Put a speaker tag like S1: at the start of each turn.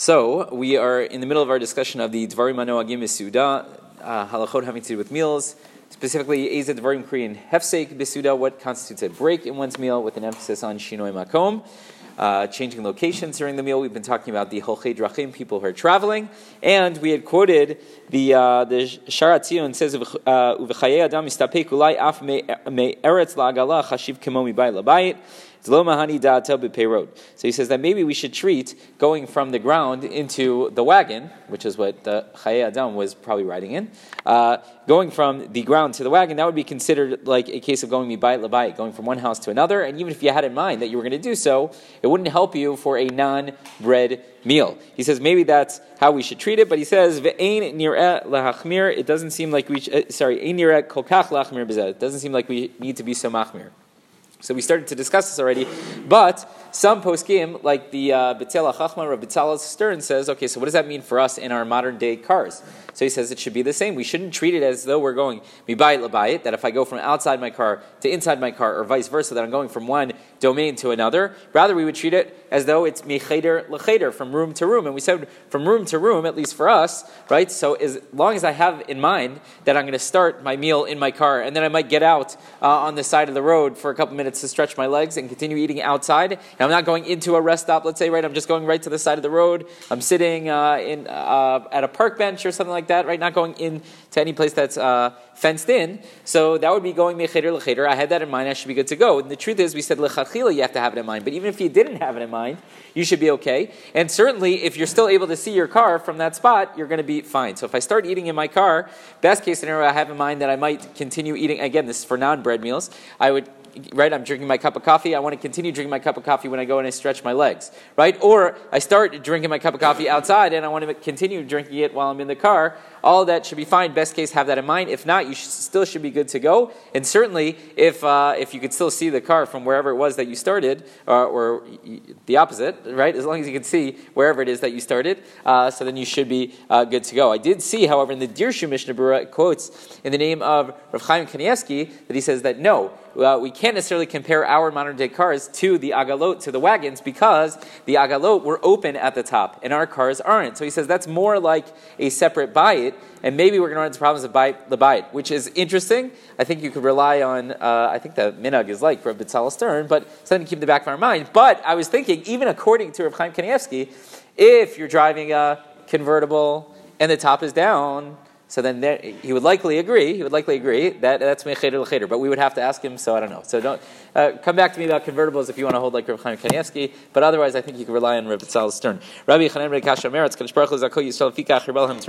S1: So, we are in the middle of our discussion of the Dvarim Anoagim Bisuda, uh, halachot having to do with meals, specifically Eza Dvarim Korean Hefsek Bisuda, what constitutes a break in one's meal with an emphasis on Shinoi Makom. Uh, changing locations during the meal. We've been talking about the Holchei Drachim, people who are traveling, and we had quoted the uh, the Sha'ar HaTziyun says Uvechaye Adam Mistapek Ulai Af Me Eretz La'agala Chashiv Kemo Mibayit Labayit. So he says that maybe we should treat going from the ground into the wagon, which is what the Chaye Adam was probably riding in, uh, going from the ground to the wagon, that would be considered like a case of going mibayit labayit, going from one house to another. And even if you had in mind that you were going to do so, it wouldn't help you for a non-bread meal. He says maybe that's how we should treat it, but he says. It doesn't seem like we. Uh, sorry, It doesn't seem like we need to be so machmir. So we started to discuss this already, but some poskim, like the uh, Btzel HaChochma or Betzalel Stern, says, okay, so what does that mean for us in our modern day cars? So he says it should be the same. We shouldn't treat it as though we're going mibayit labayit, that if I go from outside my car to inside my car, or vice versa, that I'm going from one domain to another. Rather, we would treat it as though it's mecheder lecheder, from room to room. And we said from room to room, at least for us, right? So as long as I have in mind that I'm going to start my meal in my car, and then I might get out uh, on the side of the road for a couple minutes to stretch my legs and continue eating outside, I'm not going into a rest stop, let's say, right? I'm just going right to the side of the road. I'm sitting uh, in, uh, at a park bench or something like that, right? Not going in to any place that's uh, fenced in. So that would be going mecheder lecheder. I had that in mind. I should be good to go. And the truth is, we said lechatchila, you have to have it in mind. But even if you didn't have it in mind, you should be okay. And certainly, if you're still able to see your car from that spot, you're going to be fine. So if I start eating in my car, best case scenario, I have in mind that I might continue eating. Again, this is for non-bread meals. I would right? I'm drinking my cup of coffee. I want to continue drinking my cup of coffee when I go and I stretch my legs, right? Or I start drinking my cup of coffee outside and I want to continue drinking it while I'm in the car. All that should be fine. Best case, have that in mind. If not, you should, still should be good to go. And certainly, if uh, if you could still see the car from wherever it was that you started, or, or the opposite, right? As long as you can see wherever it is that you started, uh, so then you should be uh, good to go. I did see, however, in the Dirshu Mishnah Berurah, quotes in the name of Rav Chaim Kanievsky that he says that no, uh, we can't necessarily compare our modern day cars to the agalot, to the wagons, because the agalot were open at the top and our cars aren't. So he says that's more like a separate bayit, and maybe we're going to run into problems of bayit, the bayit, which is interesting. I think you could rely on, uh, I think the minag is like for B'tzal Stern, but something to keep in the back of our mind. But I was thinking, even according to Rav Chaim Kanievsky, if you're driving a convertible and the top is down, so then there, he would likely agree. He would likely agree that that's mecheder l'cheder. But we would have to ask him. So I don't know. So don't uh, come back to me about convertibles if you want to hold like Rav Chaim Kanievsky. But otherwise, I think you can rely on Rav Tzal Stern. Rabbi Chanan Rekasha Meretz Kadosh Baruch Hu Zakol Yisrael Fikach